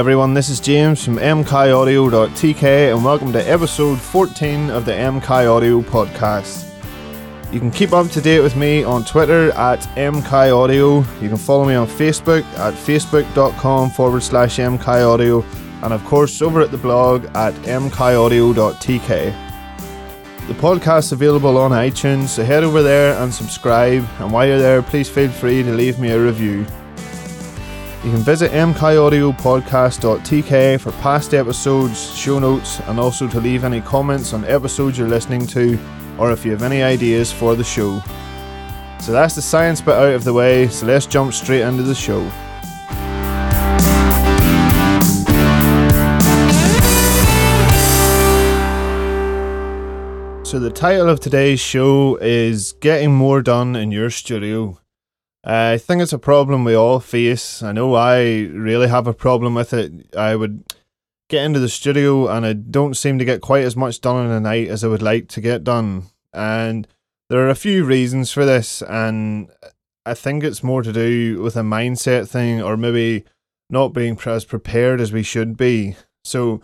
Everyone, this is James from mkaudio.tk and welcome to episode 14 of the MK Audio podcast. You can keep up to date with me on Twitter at mkaudio. You can follow me on Facebook at facebook.com forward slash mkaudio and of course over at the blog at mkaudio.tk. The podcast is available on iTunes, so head over there and subscribe. And while you're there, please feel free to leave me a review. You can visit mkaudiopodcast.tk for past episodes, show notes, and also to leave any comments on episodes you're listening to, or if you have any ideas for the show. So that's the science bit out of the way, so let's jump straight into the show. So, the title of today's show is Getting More Done in Your Studio. I think it's a problem we all face. I know I really have a problem with it. I would get into the studio and I don't seem to get quite as much done in a night as I would like to get done. And there are a few reasons for this, and I think it's more to do with a mindset thing or maybe not being as prepared as we should be. So,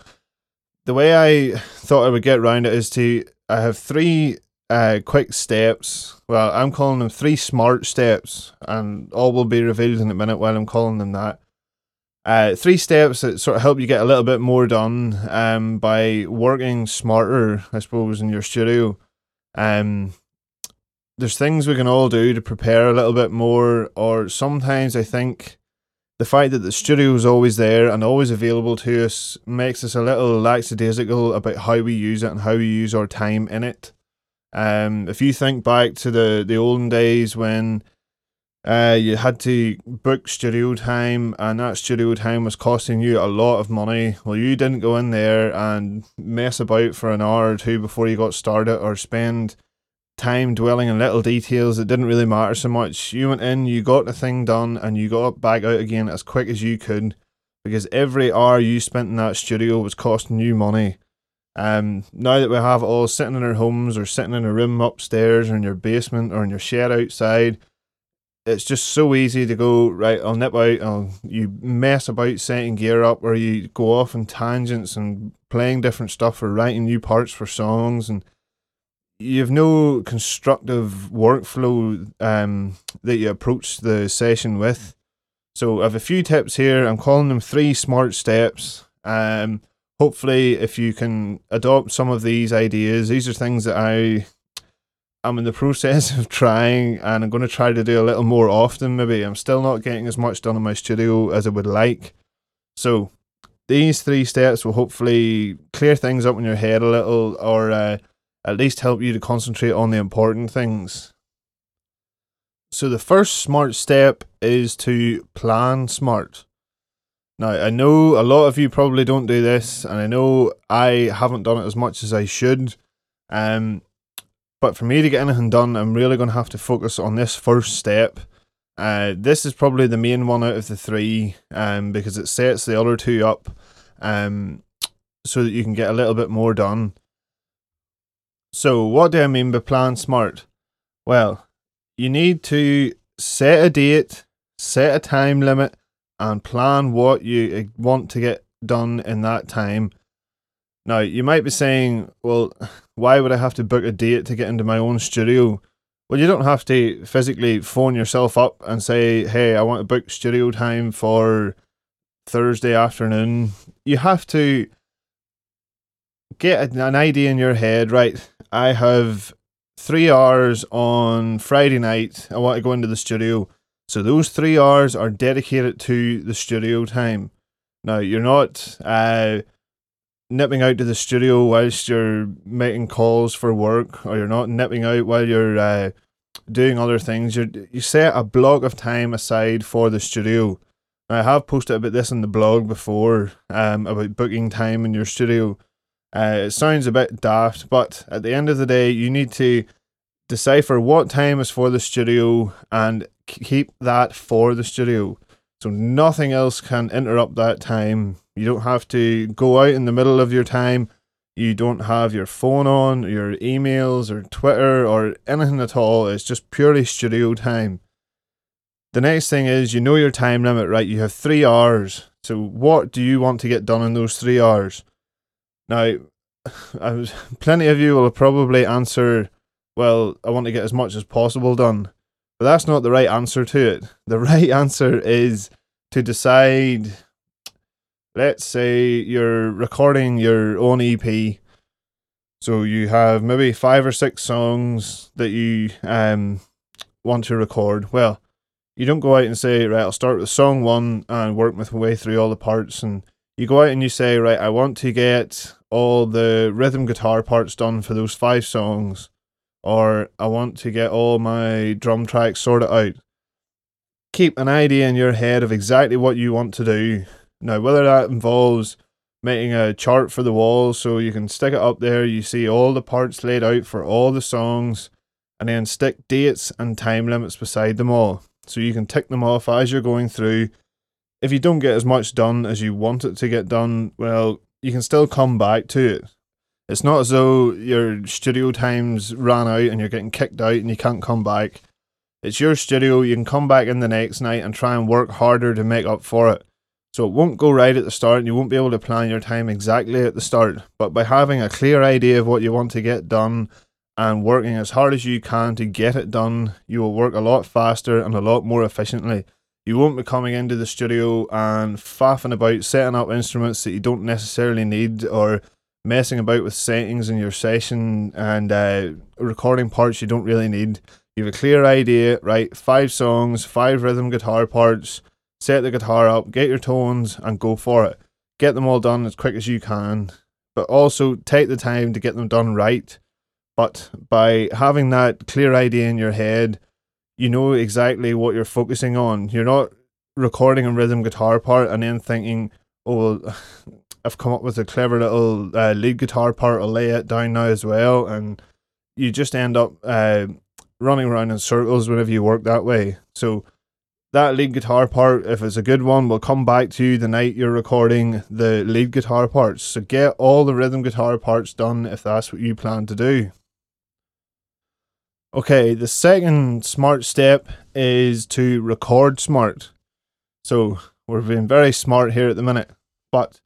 the way I thought I would get around it is to I have three uh, quick steps. Well, I'm calling them three smart steps, and all will be revealed in a minute while I'm calling them that. Uh, three steps that sort of help you get a little bit more done um, by working smarter, I suppose, in your studio. Um, there's things we can all do to prepare a little bit more, or sometimes I think the fact that the studio is always there and always available to us makes us a little lackadaisical about how we use it and how we use our time in it. Um, if you think back to the, the olden days when uh, you had to book studio time and that studio time was costing you a lot of money, well, you didn't go in there and mess about for an hour or two before you got started or spend time dwelling in little details that didn't really matter so much. You went in, you got the thing done, and you got back out again as quick as you could because every hour you spent in that studio was costing you money. Um, now that we have it all sitting in our homes or sitting in a room upstairs or in your basement or in your shed outside, it's just so easy to go right. I'll nip out. I'll you mess about setting gear up, or you go off on tangents and playing different stuff or writing new parts for songs and you have no constructive workflow um, that you approach the session with. So I have a few tips here. I'm calling them three smart steps. Um, hopefully, if you can adopt some of these ideas, these are things that I I'm in the process of trying, and I'm going to try to do a little more often. Maybe I'm still not getting as much done in my studio as I would like. So these three steps will hopefully clear things up in your head a little, or uh, at least help you to concentrate on the important things. So, the first smart step is to plan smart. Now, I know a lot of you probably don't do this, and I know I haven't done it as much as I should. Um, but for me to get anything done, I'm really going to have to focus on this first step. Uh, this is probably the main one out of the three, um, because it sets the other two up, um, so that you can get a little bit more done. So, what do I mean by plan smart? Well, you need to set a date, set a time limit, and plan what you uh, want to get done in that time. Now, you might be saying, well, why would I have to book a date to get into my own studio? Well, you don't have to physically phone yourself up and say, hey, I want to book studio time for Thursday afternoon. You have to get an idea in your head, right? I have three hours on Friday night. I want to go into the studio. So those three hours are dedicated to the studio time. Now, you're not uh, nipping out to the studio whilst you're making calls for work, or you're not nipping out while you're uh, doing other things. You you set a block of time aside for the studio. I have posted about this in the blog before um, about booking time in your studio. Uh, it sounds a bit daft, but at the end of the day, you need to decipher what time is for the studio and keep that for the studio. So nothing else can interrupt that time. You don't have to go out in the middle of your time. You don't have your phone on, your emails or Twitter or anything at all. It's just purely studio time. The next thing is you know your time limit, right? You have three hours. So what do you want to get done in those three hours? Now, I was, plenty of you will probably answer, well, I want to get as much as possible done. But that's not the right answer to it. The right answer is to decide, let's say you're recording your own EP. So you have maybe five or six songs that you um, want to record. Well, you don't go out and say, right, I'll start with song one and work my way through all the parts. And you go out and you say, right, I want to get all the rhythm guitar parts done for those five songs, or I want to get all my drum tracks sorted out. Keep an idea in your head of exactly what you want to do. Now, whether that involves making a chart for the wall so you can stick it up there, you see all the parts laid out for all the songs, and then stick dates and time limits beside them all so you can tick them off as you're going through. If you don't get as much done as you want it to get done, well, you can still come back to it. It's not as though your studio times ran out and you're getting kicked out and you can't come back. It's your studio, you can come back in the next night and try and work harder to make up for it. So it won't go right at the start and you won't be able to plan your time exactly at the start. But by having a clear idea of what you want to get done and working as hard as you can to get it done, you will work a lot faster and a lot more efficiently. You won't be coming into the studio and faffing about setting up instruments that you don't necessarily need or messing about with settings in your session and uh, recording parts you don't really need. You have a clear idea, right? Five songs, five rhythm guitar parts, set the guitar up, get your tones, and go for it. Get them all done as quick as you can, but also take the time to get them done right but by having that clear idea in your head, you know exactly what you're focusing on. You're not recording a rhythm guitar part and then thinking, oh, well, I've come up with a clever little uh, lead guitar part. I'll lay it down now as well. And you just end up uh, running around in circles whenever you work that way. So that lead guitar part, if it's a good one, will come back to you the night you're recording the lead guitar parts. So get all the rhythm guitar parts done if that's what you plan to do. Okay, the second smart step is to record smart. So we're being very smart here at the minute. But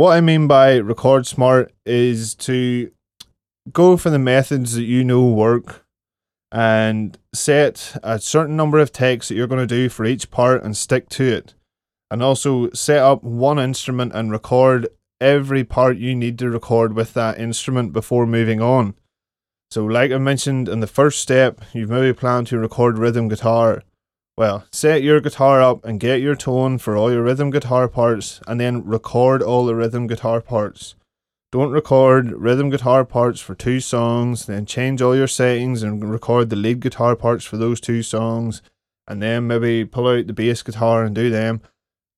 what I mean by record smart is to go for the methods that you know work and set a certain number of takes that you're going to do for each part and stick to it. And also set up one instrument and record every part you need to record with that instrument before moving on. So, like I mentioned in the first step, you've maybe planned to record rhythm guitar. Well, set your guitar up and get your tone for all your rhythm guitar parts, and then record all the rhythm guitar parts. Don't record rhythm guitar parts for two songs, then change all your settings and record the lead guitar parts for those two songs, and then maybe pull out the bass guitar and do them.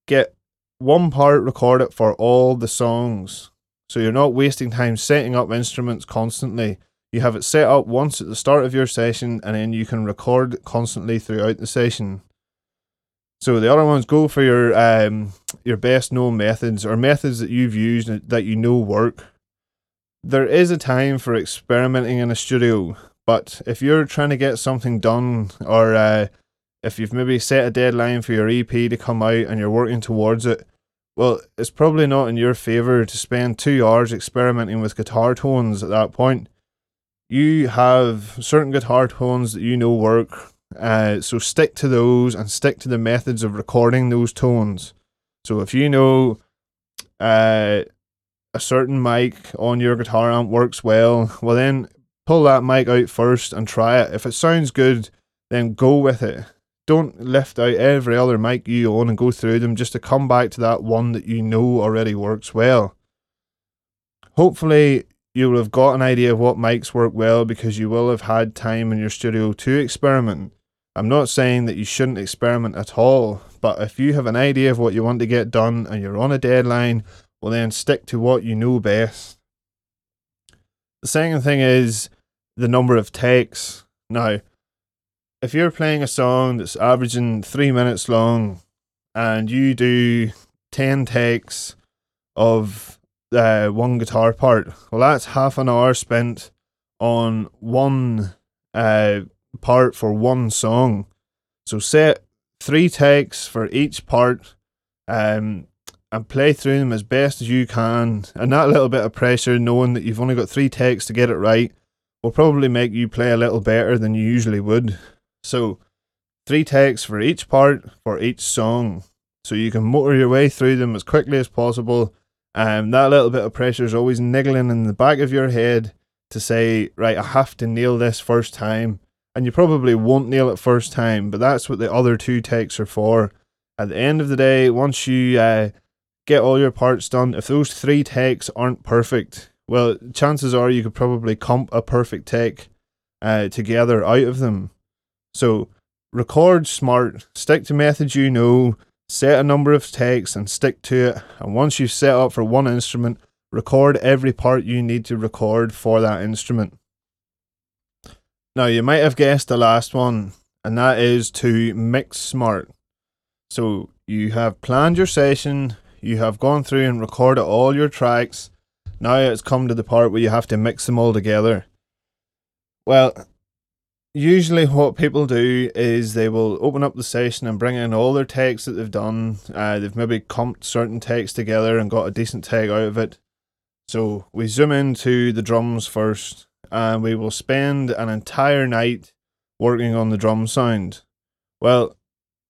Get one part, record it for all the songs. So you're not wasting time setting up instruments constantly you have it set up once at the start of your session and then you can record constantly throughout the session. So the other ones go for your um, your best known methods or methods that you've used that you know work. There is a time for experimenting in a studio, but if you're trying to get something done or uh, if you've maybe set a deadline for your EP to come out and you're working towards it, well, it's probably not in your favor to spend two hours experimenting with guitar tones at that point you have certain guitar tones that you know work. Uh, so stick to those and stick to the methods of recording those tones. So if you know uh, a certain mic on your guitar amp works well, well then pull that mic out first and try it. If it sounds good, then go with it. Don't lift out every other mic you own and go through them just to come back to that one that you know already works well. Hopefully, you will have got an idea of what mics work well because you will have had time in your studio to experiment. I'm not saying that you shouldn't experiment at all, but if you have an idea of what you want to get done and you're on a deadline, well, then stick to what you know best. The second thing is the number of takes. Now, if you're playing a song that's averaging three minutes long and you do 10 takes of uh, one guitar part. Well, that's half an hour spent on one uh, part for one song. So set three takes for each part, um, and play through them as best as you can. And that little bit of pressure, knowing that you've only got three takes to get it right, will probably make you play a little better than you usually would. So, three takes for each part for each song, so you can motor your way through them as quickly as possible. Um, that little bit of pressure is always niggling in the back of your head to say, right, I have to nail this first time. And you probably won't nail it first time, but that's what the other two takes are for. At the end of the day, once you uh, get all your parts done, if those three takes aren't perfect, well, chances are you could probably comp a perfect take uh, together out of them. So record smart, stick to methods you know, set a number of takes and stick to it. And once you've set up for one instrument, record every part you need to record for that instrument. Now, you might have guessed the last one, and that is to mix smart. So, you have planned your session, you have gone through and recorded all your tracks. Now it's come to the part where you have to mix them all together. Well, usually what people do is they will open up the session and bring in all their takes that they've done. Uh, they've maybe comped certain takes together and got a decent take out of it. So we zoom into the drums first, and we will spend an entire night working on the drum sound. Well,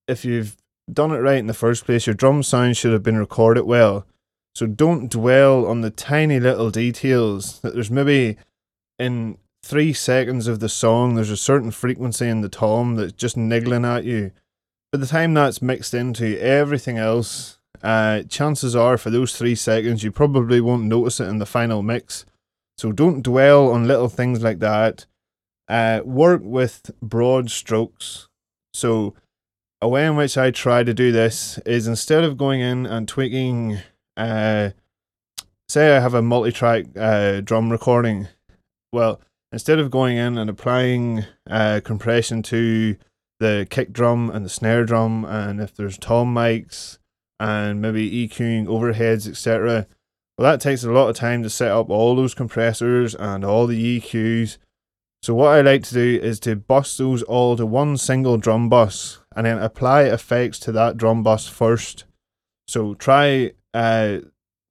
if you've done it right in the first place, your drum sound should have been recorded well. So don't dwell on the tiny little details that there's maybe in three seconds of the song, there's a certain frequency in the tom that's just niggling at you. By the time that's mixed into everything else, uh, chances are for those three seconds, you probably won't notice it in the final mix. So don't dwell on little things like that. Uh, work with broad strokes. So a way in which I try to do this is instead of going in and tweaking, uh, say I have a multi-track uh, drum recording. Well, instead of going in and applying uh, compression to the kick drum and the snare drum, and if there's tom mics and maybe EQing overheads, etc. Well, that takes a lot of time to set up all those compressors and all the EQs. So what I like to do is to bus those all to one single drum bus and then apply effects to that drum bus first. So try uh,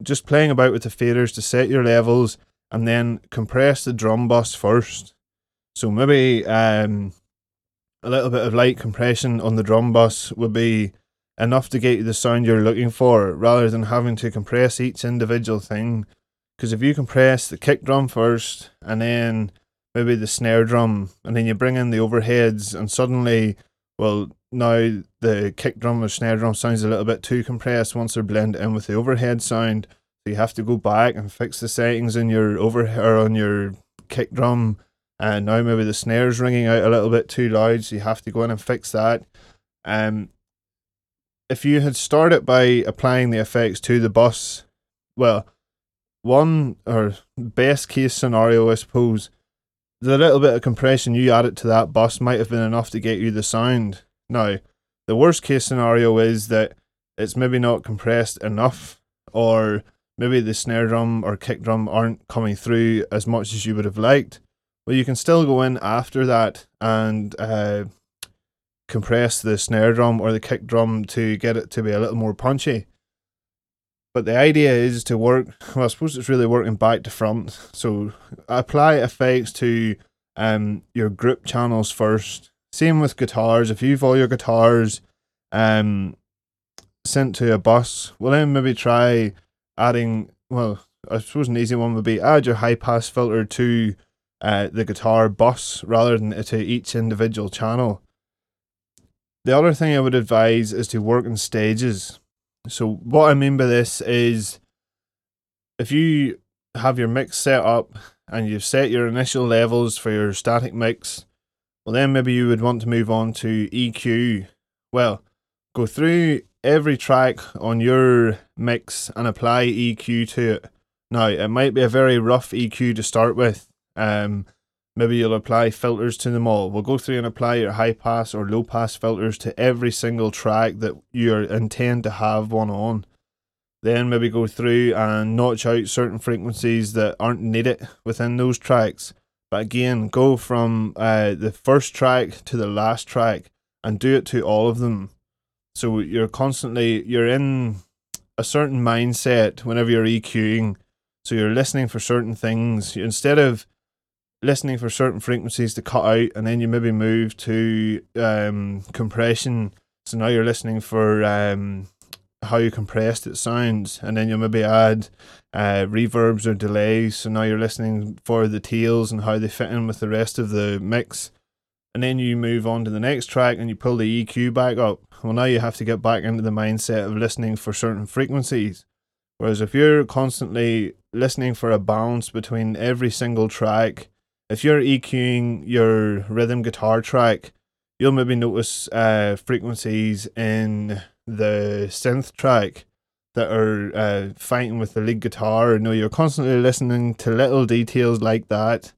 just playing about with the faders to set your levels and then compress the drum bus first. So maybe um, a little bit of light compression on the drum bus would be enough to get you the sound you're looking for rather than having to compress each individual thing. Because if you compress the kick drum first and then maybe the snare drum and then you bring in the overheads and suddenly, well, now the kick drum or snare drum sounds a little bit too compressed once they're blended in with the overhead sound. So you have to go back and fix the settings in your over or on your kick drum. And now maybe the snare's ringing out a little bit too loud, so you have to go in and fix that. Um, if you had started by applying the effects to the bus, well, one or best case scenario, I suppose, the little bit of compression you added to that bus might have been enough to get you the sound. Now, the worst case scenario is that it's maybe not compressed enough, or maybe the snare drum or kick drum aren't coming through as much as you would have liked, well, you can still go in after that and uh, compress the snare drum or the kick drum to get it to be a little more punchy. But the idea is to work, well, I suppose it's really working back to front. So apply effects to um, your group channels first. Same with guitars. If you've all your guitars um, sent to a bus, well, then maybe try adding, well, I suppose an easy one would be add your high pass filter to uh, the guitar bus rather than to each individual channel. The other thing I would advise is to work in stages. So, what I mean by this is if you have your mix set up and you've set your initial levels for your static mix, well, then maybe you would want to move on to EQ. Well, go through every track on your mix and apply EQ to it. Now, it might be a very rough EQ to start with. Um, maybe you'll apply filters to them all. We'll go through and apply your high pass or low pass filters to every single track that you intend to have one on. Then maybe go through and notch out certain frequencies that aren't needed within those tracks. But again, go from uh, the first track to the last track and do it to all of them. So you're constantly you're in a certain mindset whenever you're EQing. So you're listening for certain things instead of listening for certain frequencies to cut out, and then you maybe move to um, compression. So now you're listening for um, how you compressed it sounds, and then you'll maybe add uh, reverbs or delays. So now you're listening for the tails and how they fit in with the rest of the mix. And then you move on to the next track and you pull the EQ back up. Well, now you have to get back into the mindset of listening for certain frequencies. Whereas if you're constantly listening for a balance between every single track, if you're EQing your rhythm guitar track, you'll maybe notice uh, frequencies in the synth track that are uh, fighting with the lead guitar. You know, you're constantly listening to little details like that.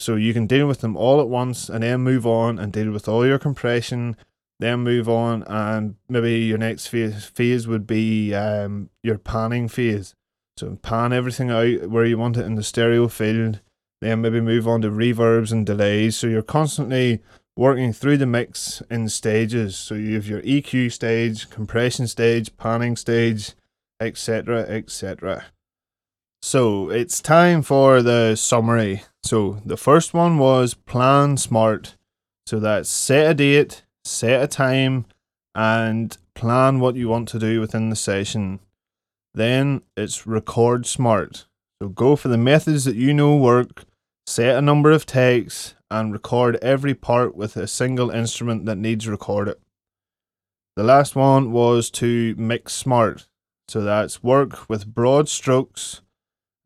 So you can deal with them all at once and then move on and deal with all your compression, then move on and maybe your next phase, phase would be um, your panning phase. So pan everything out where you want it in the stereo field, then maybe move on to reverbs and delays. So you're constantly working through the mix in stages. So you have your EQ stage, compression stage, panning stage, etc., etc. So it's time for the summary. So the first one was plan smart. So that's set a date, set a time, and plan what you want to do within the session. Then it's record smart. So go for the methods that you know work, set a number of takes, and record every part with a single instrument that needs recorded. The last one was to mix smart. So that's work with broad strokes,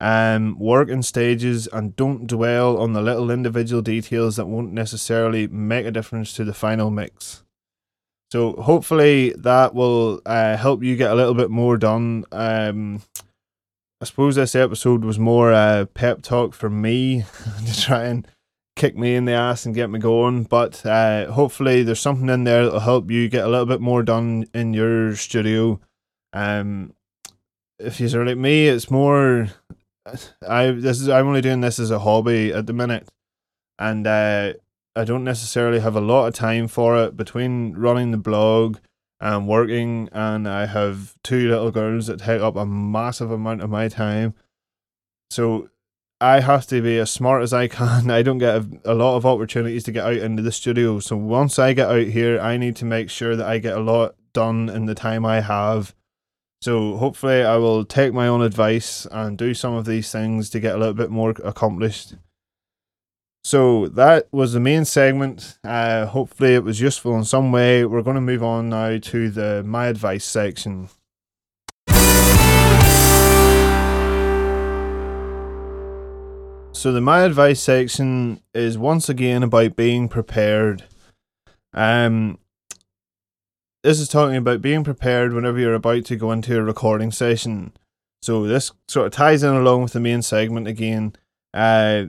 um, work in stages, and don't dwell on the little individual details that won't necessarily make a difference to the final mix. So hopefully that will uh, help you get a little bit more done. Um, I suppose this episode was more a pep talk for me to try and kick me in the ass and get me going. But uh, hopefully, there's something in there that'll help you get a little bit more done in your studio. Um, if you're like me, it's more. I this is I'm only doing this as a hobby at the minute, and uh, I don't necessarily have a lot of time for it between running the blog and working, and I have two little girls that take up a massive amount of my time. So I have to be as smart as I can. I don't get a, a, lot of opportunities to get out into the studio. So once I get out here, I need to make sure that I get a lot done in the time I have. So hopefully, I will take my own advice and do some of these things to get a little bit more accomplished. So that was the main segment. Uh, hopefully, it was useful in some way. We're going to move on now to the my advice section. So the my advice section is once again about being prepared. Um this is talking about being prepared whenever you're about to go into a recording session. So this sort of ties in along with the main segment again. Uh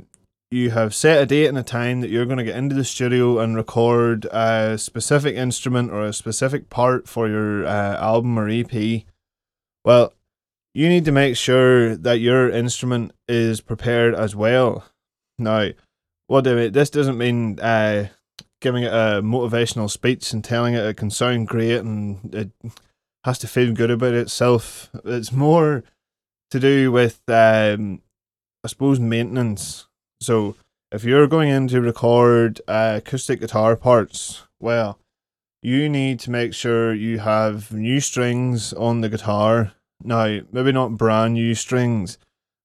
you have set a date and a time that you're going to get into the studio and record a specific instrument or a specific part for your uh, album or EP. Well, you need to make sure that your instrument is prepared as well. Now, what do I mean? This doesn't mean uh, giving it a motivational speech and telling it it can sound great and it has to feel good about itself. It's more to do with, um, I suppose, maintenance. So, if you're going in to record uh, acoustic guitar parts, well, you need to make sure you have new strings on the guitar now, maybe not brand new strings.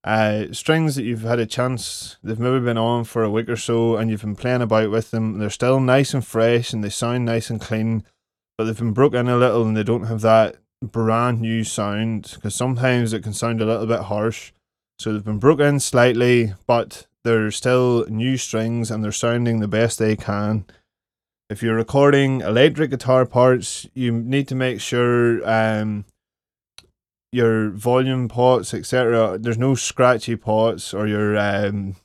Uh, strings that you've had a chance, they've maybe been on for a week or so and you've been playing about with them. They're still nice and fresh and they sound nice and clean, but they've been broken a little and they don't have that brand new sound because sometimes it can sound a little bit harsh. So they've been broken slightly, but they're still new strings and they're sounding the best they can. If you're recording electric guitar parts, you need to make sure um, your volume pots, etc. There's no scratchy pots or your um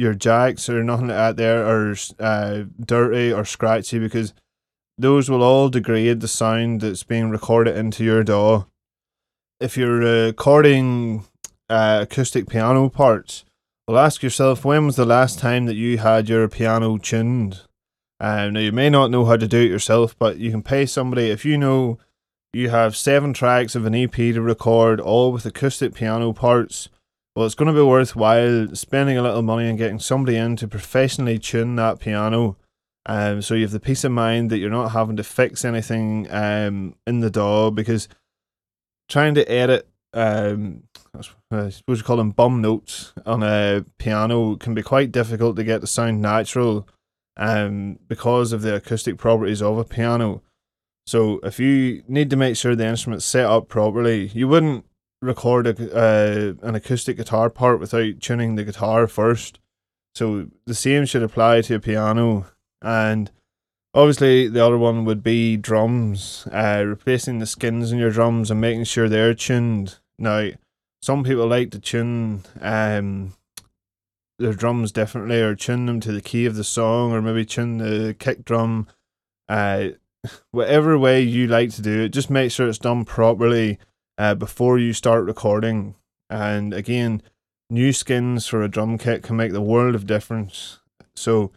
your jacks or nothing like that there are uh, dirty or scratchy because those will all degrade the sound that's being recorded into your DAW. If you're recording uh, acoustic piano parts, well, ask yourself when was the last time that you had your piano tuned? Um, now you may not know how to do it yourself, but you can pay somebody if you know you have seven tracks of an EP to record, all with acoustic piano parts. Well, it's going to be worthwhile spending a little money and getting somebody in to professionally tune that piano. Um, so you have the peace of mind that you're not having to fix anything um, in the DAW because trying to edit, um, I suppose you call them bum notes on a piano can be quite difficult to get the sound natural um, because of the acoustic properties of a piano. So if you need to make sure the instrument's set up properly, you wouldn't record a, uh, an acoustic guitar part without tuning the guitar first. So the same should apply to a piano. And obviously the other one would be drums, uh, replacing the skins in your drums and making sure they're tuned. Now, some people like to tune um, their drums differently or tune them to the key of the song or maybe tune the kick drum. Uh, whatever way you like to do it, just make sure it's done properly uh, before you start recording. And again, new skins for a drum kit can make the world of difference. So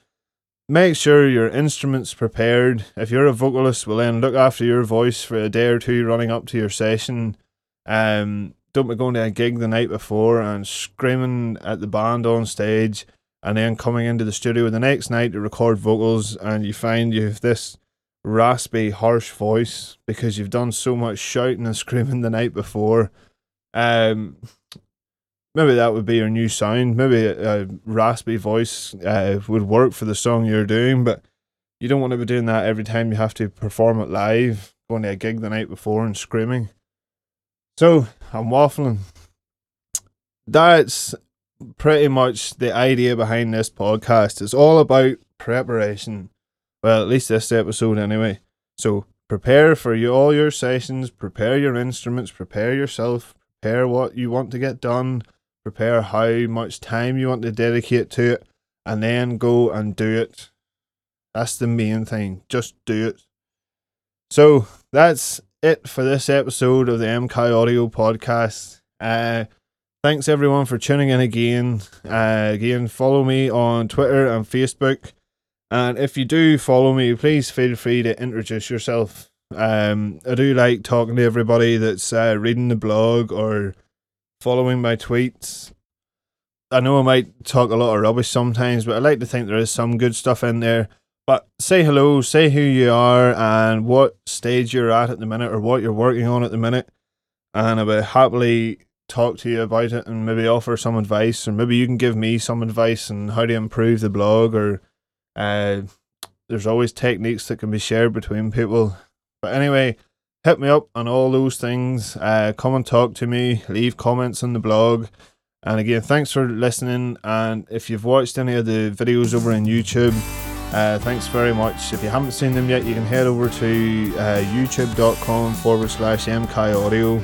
make sure your instrument's prepared. If you're a vocalist, well then look after your voice for a day or two running up to your session. Um, don't be going to a gig the night before and screaming at the band on stage and then coming into the studio the next night to record vocals and you find you have this raspy, harsh voice because you've done so much shouting and screaming the night before. Um, maybe that would be your new sound. Maybe a, a raspy voice uh, would work for the song you're doing, but you don't want to be doing that every time you have to perform it live, going to a gig the night before and screaming. So I'm waffling. That's pretty much the idea behind this podcast. It's all about preparation well, at least this episode anyway. So prepare for you, all your sessions, prepare your instruments, prepare yourself, prepare what you want to get done, prepare how much time you want to dedicate to it, and then go and do it. That's the main thing. Just do it. So that's it for this episode of the MK Audio Podcast. Uh, thanks everyone for tuning in again. Uh, again, follow me on Twitter and Facebook. And if you do follow me, please feel free to introduce yourself. Um, I do like talking to everybody that's uh, reading the blog or following my tweets. I know I might talk a lot of rubbish sometimes, but I like to think there is some good stuff in there. But say hello, say who you are and what stage you're at at the minute or what you're working on at the minute. And I will happily talk to you about it and maybe offer some advice, or maybe you can give me some advice on how to improve the blog or uh, there's always techniques that can be shared between people. But anyway, hit me up on all those things. Uh, come and talk to me. Leave comments on the blog. And again, thanks for listening. And if you've watched any of the videos over on YouTube, uh, thanks very much. If you haven't seen them yet, you can head over to uh, youtube.com forward slash MK Audio.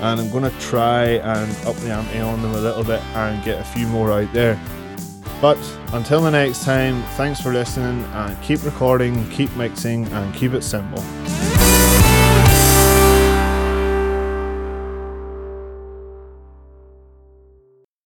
And I'm going to try and up the ante on them a little bit and get a few more out there. But until the next time, thanks for listening and keep recording, keep mixing, and keep it simple.